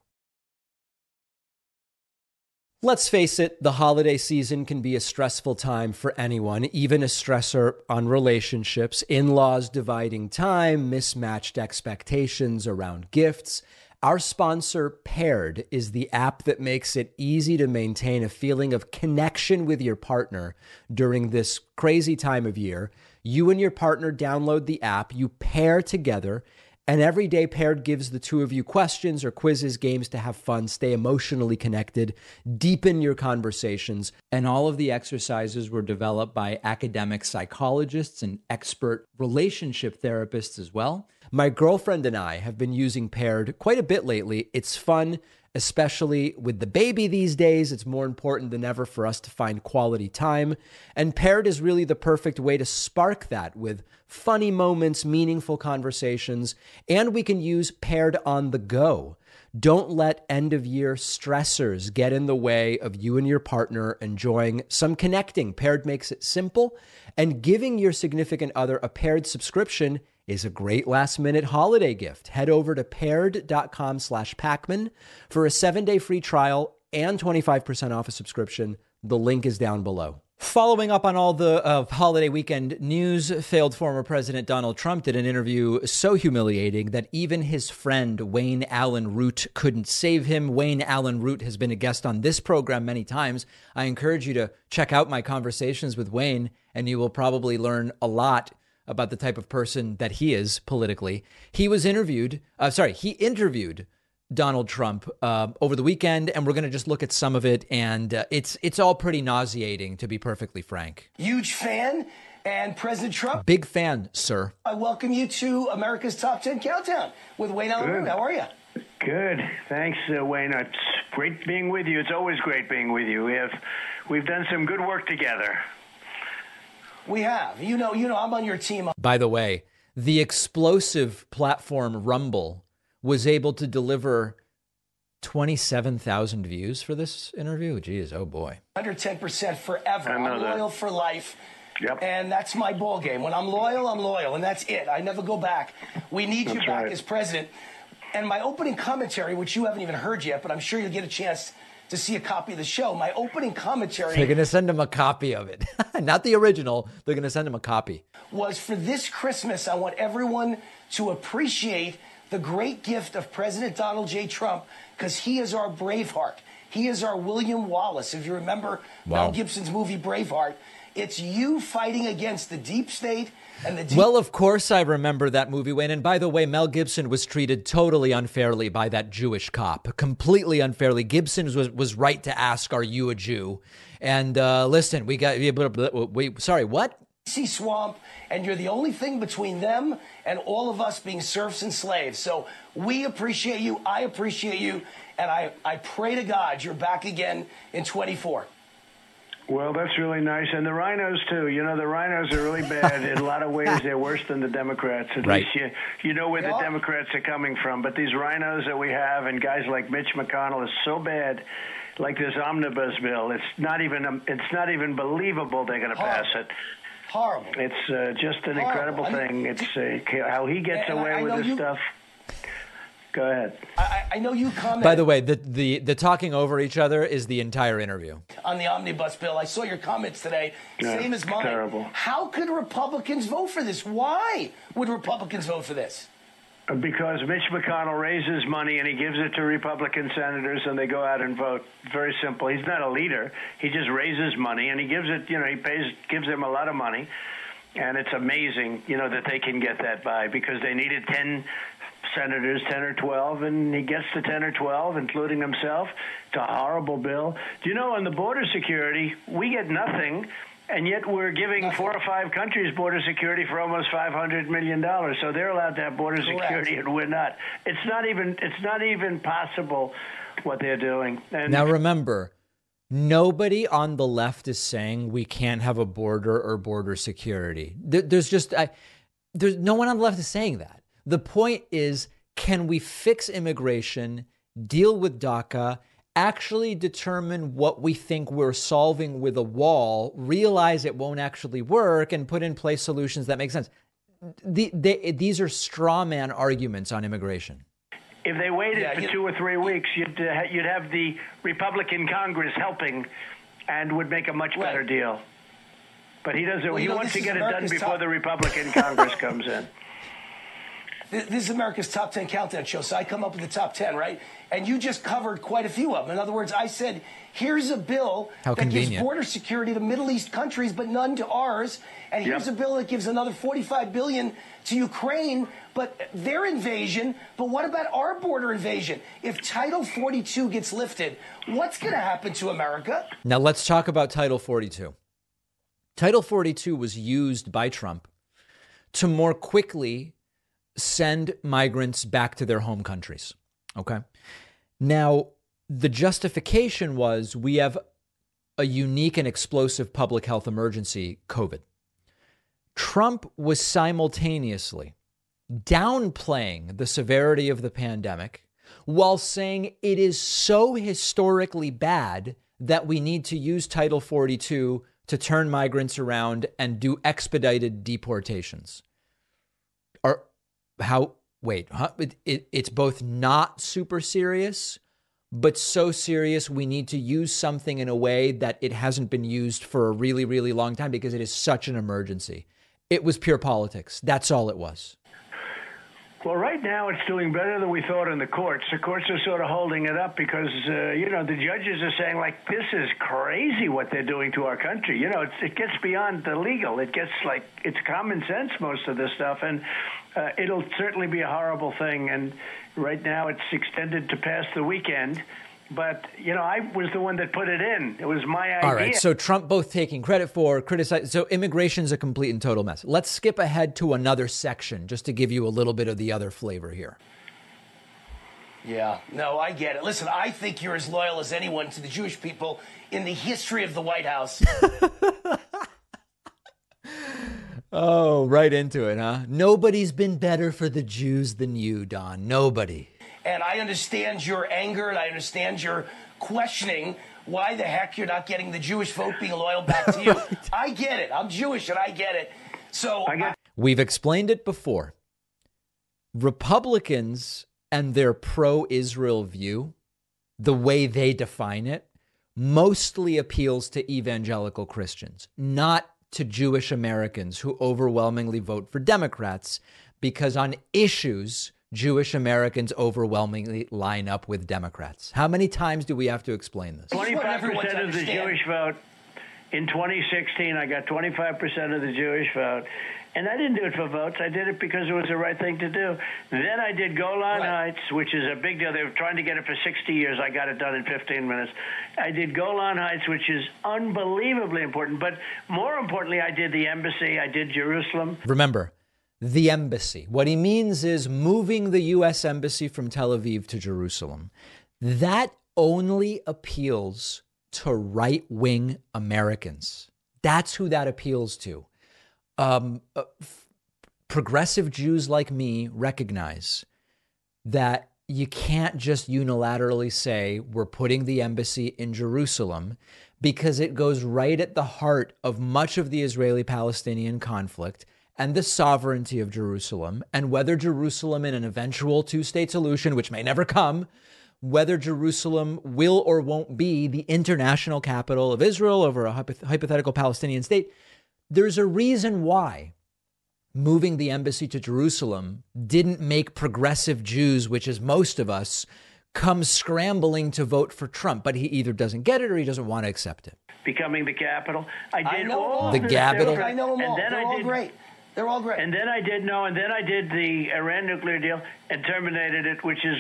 Let's face it, the holiday season can be a stressful time for anyone, even a stressor on relationships, in laws dividing time, mismatched expectations around gifts. Our sponsor, Paired, is the app that makes it easy to maintain a feeling of connection with your partner during this crazy time of year. You and your partner download the app, you pair together and every day paired gives the two of you questions or quizzes, games to have fun, stay emotionally connected, deepen your conversations. And all of the exercises were developed by academic psychologists and expert relationship therapists as well. My girlfriend and I have been using paired quite a bit lately. It's fun especially with the baby these days. It's more important than ever for us to find quality time. And paired is really the perfect way to spark that with funny moments, meaningful conversations, and we can use paired on the go. Don't let end of year stressors get in the way of you and your partner enjoying some connecting. Paired makes it simple, and giving your significant other a paired subscription is a great last minute holiday gift. Head over to paired.com slash Pakman for a seven day free trial and 25% off a subscription. The link is down below. Following up on all the uh, holiday weekend news, failed former President Donald Trump did an interview so humiliating that even his friend Wayne Allyn Root couldn't save him. Wayne Allyn Root has been a guest on this program many times. I encourage you to check out my conversations with Wayne, and you will probably learn a lot about the type of person that he is politically. He was interviewed, uh, sorry, he interviewed Donald Trump uh, over the weekend, and we're going to just look at some of it, and uh, it's it's all pretty nauseating, to be perfectly frank. Huge fan, and President Trump. Big fan, sir. I welcome you to America's Top 10 Countdown with Wayne Allyn. How are you? Good. Thanks, uh, Wayne. It's great being with you. It's always great being with you. We have we've done some good work together. We have. You know, you know, I'm on your team. By the way, the explosive platform Rumble was able to deliver 27,000 views for this interview. Geez, oh boy. 110% forever. I'm loyal that. for life. Yep. And that's my ball game. When I'm loyal, I'm loyal, and that's it. I never go back. We need that's you back right. as president. And my opening commentary, which you haven't even heard yet, but I'm sure you'll get a chance to see a copy of the show. My opening commentary. They're going to send him a copy of it. Not the original. They're going to send him a copy. Was for this Christmas, I want everyone to appreciate the great gift of President Donald J. Trump because he is our Braveheart. He is our William Wallace. If you remember wow. Mel Gibson's movie Braveheart, it's you fighting against the deep state Deep- well, of course, I remember that movie, Wayne. And by the way, Mel Gibson was treated totally unfairly by that Jewish cop, completely unfairly. Gibson was was right to ask, "Are you a Jew?" And uh, listen, we got we sorry, what? Sea swamp, and you're the only thing between them and all of us being serfs and slaves. So we appreciate you. I appreciate you, and I I pray to God you're back again in 24. Well, that's really nice. And the RINOs, too. You know, the RINOs are really bad. In a lot of ways, they're worse than the Democrats. At right. least you, you know where the Democrats are coming from. But these RINOs that we have and guys like Mitch McConnell is so bad like this omnibus bill. It's not even um, it's not even believable they're going to pass it. Horrible. It's uh, just an Horrible. incredible I mean, thing. It's uh, how he gets away I, I with this you, stuff. Go ahead. I, I know you comment. By the way, the, the the talking over each other is the entire interview on the omnibus bill. I saw your comments today, yeah, same as mine. Terrible. How could Republicans vote for this? Why would Republicans vote for this? Because Mitch McConnell raises money and he gives it to Republican senators and they go out and vote. Very simple. He's not a leader. He just raises money and he gives it, you know, he pays gives them a lot of money. And it's amazing, you know, that they can get that by because they needed 10 senators, 10 or 12, and he gets to 10 or 12, including himself. It's a horrible bill. Do you know on the border security, we get nothing and yet we're giving four or five countries border security for almost five hundred million dollars. So they're allowed to have border Correct. security, and we're not. It's not even. It's not even possible what they're doing. And now remember. Nobody on the left is saying we can't have a border or border security. There's just I, there's no one on the left is saying that. The point is, can we fix immigration, deal with DACA, actually determine what we think we're solving with a wall, realize it won't actually work, and put in place solutions that make sense. The, they, these are straw man arguments on immigration. If they waited yeah, for two or three weeks, you'd uh, you'd have the Republican Congress helping, and would make a much right. better deal. But he doesn't. Well, he know, wants to get it done before top. the Republican Congress comes in. This is America's Top 10 Countdown Show, so I come up with the top 10, right? And you just covered quite a few of them. In other words, I said, here's a bill How that convenient. gives border security to Middle East countries, but none to ours. And here's yep. a bill that gives another 45 billion to Ukraine, but their invasion. But what about our border invasion? If Title 42 gets lifted, what's going to happen to America? Now let's talk about Title 42. Title 42 was used by Trump to more quickly send migrants back to their home countries. Okay. Now, the justification was we have a unique and explosive public health emergency, COVID. Trump was simultaneously downplaying the severity of the pandemic while saying it is so historically bad that we need to use Title 42 to turn migrants around and do expedited deportations. How wait huh? it, it, it's both not super serious but so serious we need to use something in a way that it hasn't been used for a really really long time because it is such an emergency. It was pure politics. That's all it was well, right now it's doing better than we thought in the courts. The courts are sort of holding it up because, uh, you know, the judges are saying, like, this is crazy what they're doing to our country. You know, it gets beyond the legal. It gets like, it's common sense, most of this stuff. And uh, it'll certainly be a horrible thing. And right now it's extended to past the weekend but you know, I was the one that put it in. It was my idea. All right. So Trump both taking credit for criticize. So immigration's a complete and total mess. Let's skip ahead to another section just to give you a little bit of the other flavor here. Yeah. No, I get it. Listen, I think you're as loyal as anyone to the Jewish people in the history of the White House. oh, right into it, huh? Nobody's been better for the Jews than you, Don. Nobody. And I understand your anger and I understand your questioning why the heck you're not getting the Jewish vote being loyal back to you. I get it. I'm Jewish and I get it. So get- we've explained it before. Republicans and their pro Israel view, the way they define it, mostly appeals to evangelical Christians, not to Jewish Americans who overwhelmingly vote for Democrats, because on issues, Jewish Americans overwhelmingly line up with Democrats. How many times do we have to explain this? 25% of the Jewish vote. In 2016, I got 25% of the Jewish vote. And I didn't do it for votes. I did it because it was the right thing to do. Then I did Golan right. Heights, which is a big deal. They were trying to get it for 60 years. I got it done in 15 minutes. I did Golan Heights, which is unbelievably important. But more importantly, I did the embassy. I did Jerusalem. Remember, the embassy. What he means is moving the U.S. embassy from Tel Aviv to Jerusalem. That only appeals to right wing Americans. That's who that appeals to. Um, uh, f- progressive Jews like me recognize that you can't just unilaterally say we're putting the embassy in Jerusalem because it goes right at the heart of much of the Israeli Palestinian conflict and the sovereignty of Jerusalem, and whether Jerusalem in an eventual two state solution, which may never come, whether Jerusalem will or won't be the international capital of Israel over a hypothetical Palestinian state, there's a reason why moving the embassy to Jerusalem didn't make progressive Jews, which is most of us, come scrambling to vote for Trump, but he either doesn't get it or he doesn't want to accept it. Becoming the capital. I did I know all the capital. I know them all. They're I all did, great. They're all great. And then I did no, and then I did the Iran nuclear deal and terminated it, which is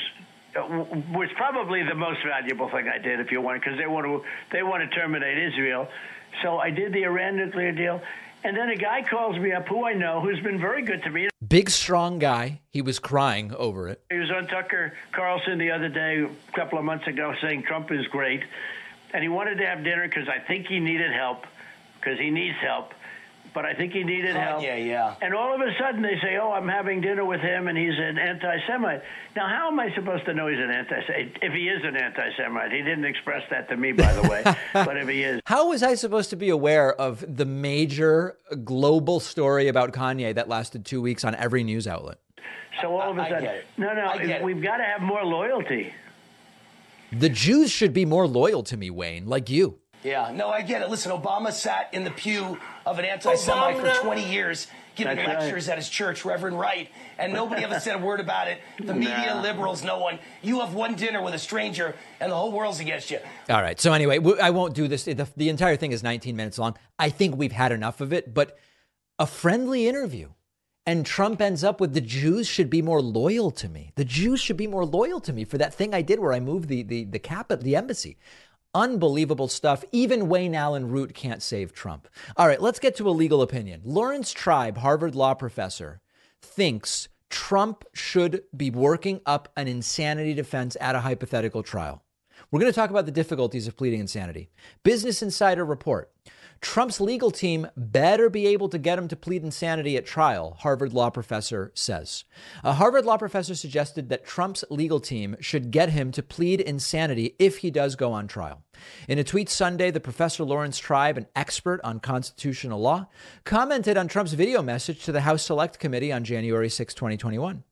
uh, was probably the most valuable thing I did, if you want, because they want to they want to terminate Israel. So I did the Iran nuclear deal, and then a guy calls me up who I know, who's been very good to me. Big, strong guy. He was crying over it. He was on Tucker Carlson the other day, a couple of months ago, saying Trump is great, and he wanted to have dinner because I think he needed help, because he needs help but I think he needed oh, help. Yeah, yeah. And all of a sudden they say, "Oh, I'm having dinner with him, and he's an anti-Semite." Now, how am I supposed to know he's an anti-Semite? If he is an anti-Semite, he didn't express that to me, by the way. but if he is, how was I supposed to be aware of the major global story about Kanye that lasted two weeks on every news outlet? So all of a sudden, no, no, we've got to have more loyalty. The Jews should be more loyal to me, Wayne, like you. Yeah, no, I get it. Listen, Obama sat in the pew of an anti-Semite for 20 years, giving That's lectures right. at his church, Reverend Wright, and nobody ever said a word about it. The media, nah. liberals, no one. You have one dinner with a stranger, and the whole world's against you. All right. So anyway, I won't do this. The, the entire thing is 19 minutes long. I think we've had enough of it, but a friendly interview. And Trump ends up with the Jews should be more loyal to me. The Jews should be more loyal to me for that thing I did where I moved the the the cap the embassy. Unbelievable stuff. Even Wayne Allyn Root can't save Trump. All right, let's get to a legal opinion. Lawrence Tribe, Harvard law professor, thinks Trump should be working up an insanity defense at a hypothetical trial. We're going to talk about the difficulties of pleading insanity. Business Insider report Trump's legal team better be able to get him to plead insanity at trial, Harvard law professor says. A Harvard law professor suggested that Trump's legal team should get him to plead insanity if he does go on trial. In a tweet Sunday, the professor Laurence Tribe, an expert on constitutional law, commented on Trump's video message to the House Select Committee on January 6, 2021.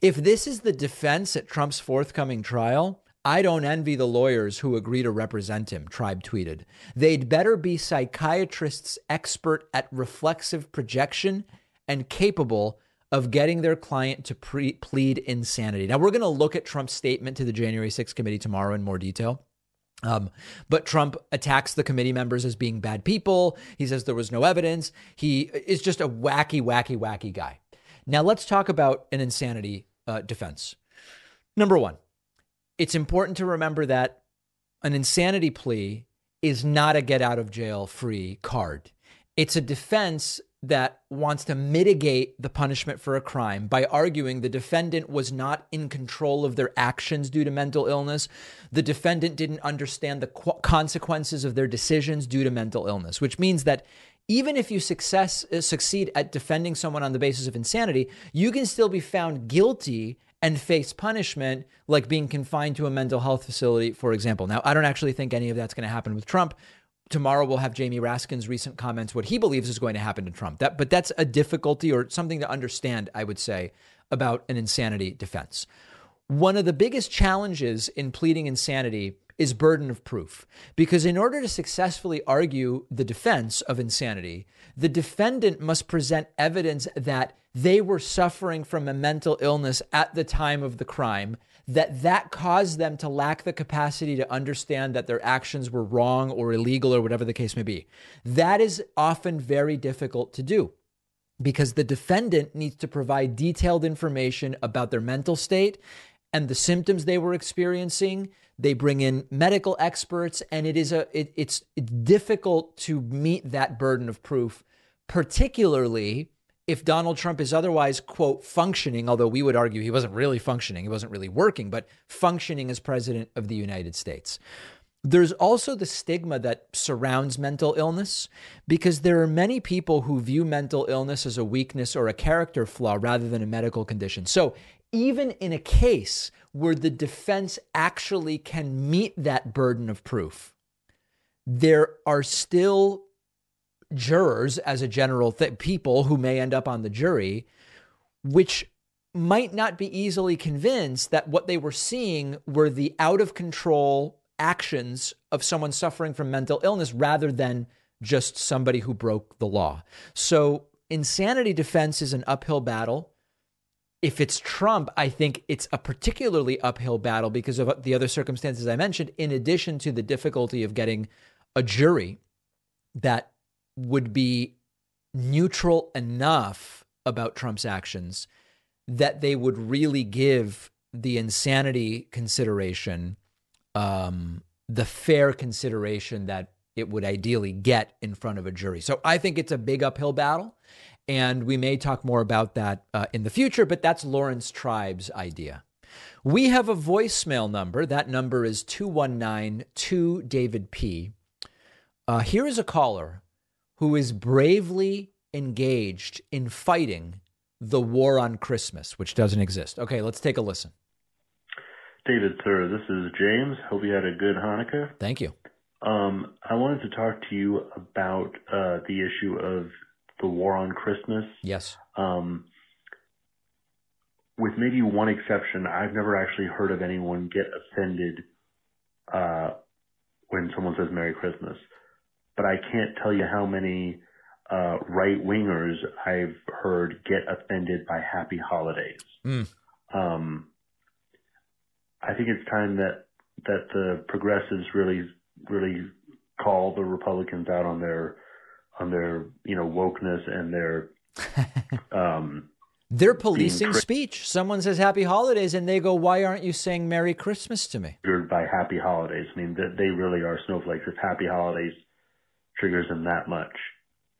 If this is the defense at Trump's forthcoming trial, I don't envy the lawyers who agree to represent him, Tribe tweeted. They'd better be psychiatrists expert at reflexive projection and capable of getting their client to pre- plead insanity. Now, we're going to look at Trump's statement to the January 6th committee tomorrow in more detail. Um, but Trump attacks the committee members as being bad people. He says there was no evidence. He is just a wacky, wacky, wacky guy. Now, let's talk about an insanity uh, defense. Number one, it's important to remember that an insanity plea is not a get out of jail free card. It's a defense that wants to mitigate the punishment for a crime by arguing the defendant was not in control of their actions due to mental illness. The defendant didn't understand the qu- consequences of their decisions due to mental illness, which means that even if you success uh, succeed at defending someone on the basis of insanity, you can still be found guilty and face punishment like being confined to a mental health facility, for example. Now, I don't actually think any of that's going to happen with Trump. Tomorrow we'll have Jamie Raskin's recent comments, what he believes is going to happen to Trump. That, but that's a difficulty or something to understand, I would say, about an insanity defense. One of the biggest challenges in pleading insanity is burden of proof. Because in order to successfully argue the defense of insanity, the defendant must present evidence that they were suffering from a mental illness at the time of the crime that that caused them to lack the capacity to understand that their actions were wrong or illegal or whatever the case may be that is often very difficult to do because the defendant needs to provide detailed information about their mental state and the symptoms they were experiencing they bring in medical experts and it is a it, it's, it's difficult to meet that burden of proof particularly if Donald Trump is otherwise, quote, functioning, although we would argue he wasn't really functioning, he wasn't really working, but functioning as president of the United States. There's also the stigma that surrounds mental illness because there are many people who view mental illness as a weakness or a character flaw rather than a medical condition. So, even in a case where the defense actually can meet that burden of proof, there are still jurors, as a general people who may end up on the jury, which might not be easily convinced that what they were seeing were the out of control actions of someone suffering from mental illness rather than just somebody who broke the law. So, insanity defense is an uphill battle. If it's Trump, I think it's a particularly uphill battle because of the other circumstances I mentioned, in addition to the difficulty of getting a jury that would be neutral enough about Trump's actions that they would really give the insanity consideration um, the fair consideration that it would ideally get in front of a jury. So I think it's a big uphill battle. And we may talk more about that uh, in the future, but that's Lawrence Tribe's idea. We have a voicemail number. That number is 219 2 David P. Uh, here is a caller who is bravely engaged in fighting the war on Christmas, which doesn't exist. Okay, let's take a listen. David, sir, this is James. Hope you had a good Hanukkah. Thank you. Um, I wanted to talk to you about uh, the issue of the war on Christmas. Yes. Um, with maybe one exception, I've never actually heard of anyone get offended uh, when someone says Merry Christmas. But I can't tell you how many uh, right wingers I've heard get offended by Happy Holidays. Mm. Um, I think it's time that that the progressives really really call the Republicans out on their on their you know wokeness and their um they're policing speech. Someone says Happy Holidays, and they go, "Why aren't you saying Merry Christmas to me?" By Happy Holidays, I mean that they really are snowflakes. If Happy Holidays triggers them that much,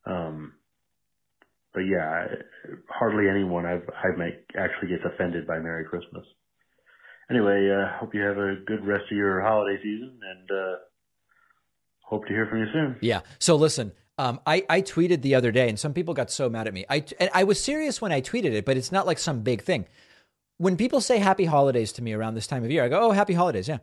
um, but yeah, hardly anyone I've I might actually gets offended by Merry Christmas anyway, uh, hope you have a good rest of your holiday season and uh, hope to hear from you soon. Yeah. So listen, um, I, I tweeted the other day, and some people got so mad at me. I and I was serious when I tweeted it, but it's not like some big thing. When people say Happy Holidays to me around this time of year, I go, "Oh, Happy Holidays," yeah.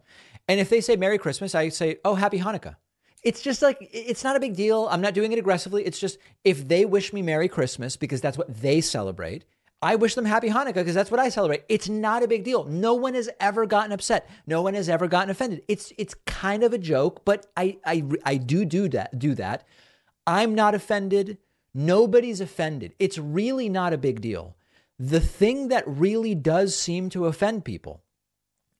And if they say Merry Christmas, I say, "Oh, Happy Hanukkah." It's just like it's not a big deal. I'm not doing it aggressively. It's just if they wish me Merry Christmas because that's what they celebrate, I wish them happy Hanukkah because that's what I celebrate. It's not a big deal. No one has ever gotten upset. No one has ever gotten offended. It's it's kind of a joke, but I I I do do that do that. I'm not offended. Nobody's offended. It's really not a big deal. The thing that really does seem to offend people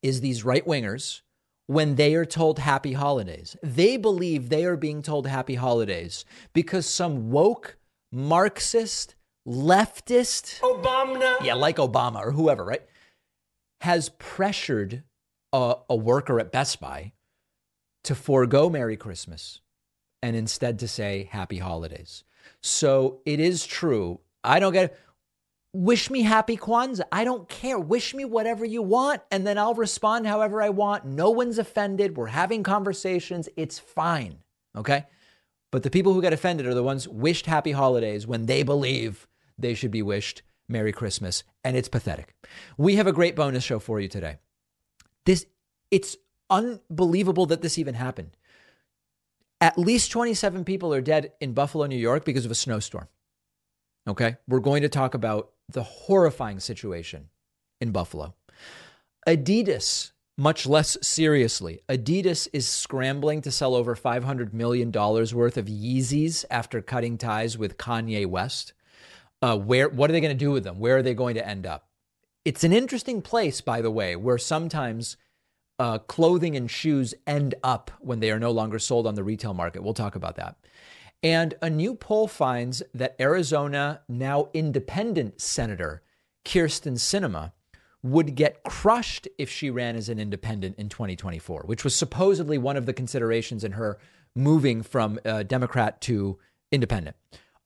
is these right wingers when they are told happy holidays. They believe they are being told happy holidays because some woke Marxist leftist Obama, yeah, like Obama or whoever, right, has pressured a, a worker at Best Buy to forego Merry Christmas and instead to say Happy Holidays. So it is true. I don't get. Wish me happy Kwanzaa. I don't care. Wish me whatever you want, and then I'll respond however I want. No one's offended. We're having conversations. It's fine. Okay. But the people who get offended are the ones wished happy holidays when they believe they should be wished Merry Christmas. And it's pathetic. We have a great bonus show for you today. This it's unbelievable that this even happened. At least 27 people are dead in Buffalo, New York because of a snowstorm. Okay? We're going to talk about the horrifying situation in Buffalo. Adidas, much less seriously, Adidas is scrambling to sell over $500 million worth of Yeezys after cutting ties with Kanye West. Uh, where what are they going to do with them? Where are they going to end up? It's an interesting place, by the way, where sometimes uh, clothing and shoes end up when they are no longer sold on the retail market. We'll talk about that. And a new poll finds that Arizona, now independent Senator Kyrsten Sinema, would get crushed if she ran as an independent in 2024, which was supposedly one of the considerations in her moving from uh, Democrat to independent.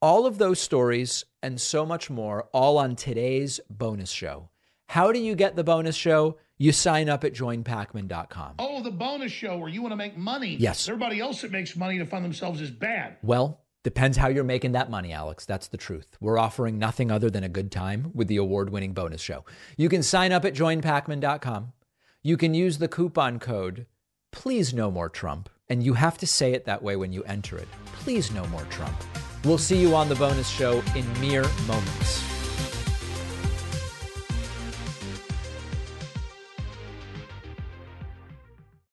All of those stories and so much more, all on today's bonus show. How do you get the bonus show? You sign up at joinpakman.com. Oh, the bonus show where you want to make money. Yes. Everybody else that makes money to fund themselves is bad. Well, depends how you're making that money, Alex. That's the truth. We're offering nothing other than a good time with the award winning bonus show. You can sign up at joinpakman.com. You can use the coupon code, please no more Trump. And you have to say it that way when you enter it. Please no more Trump. We'll see you on the bonus show in mere moments.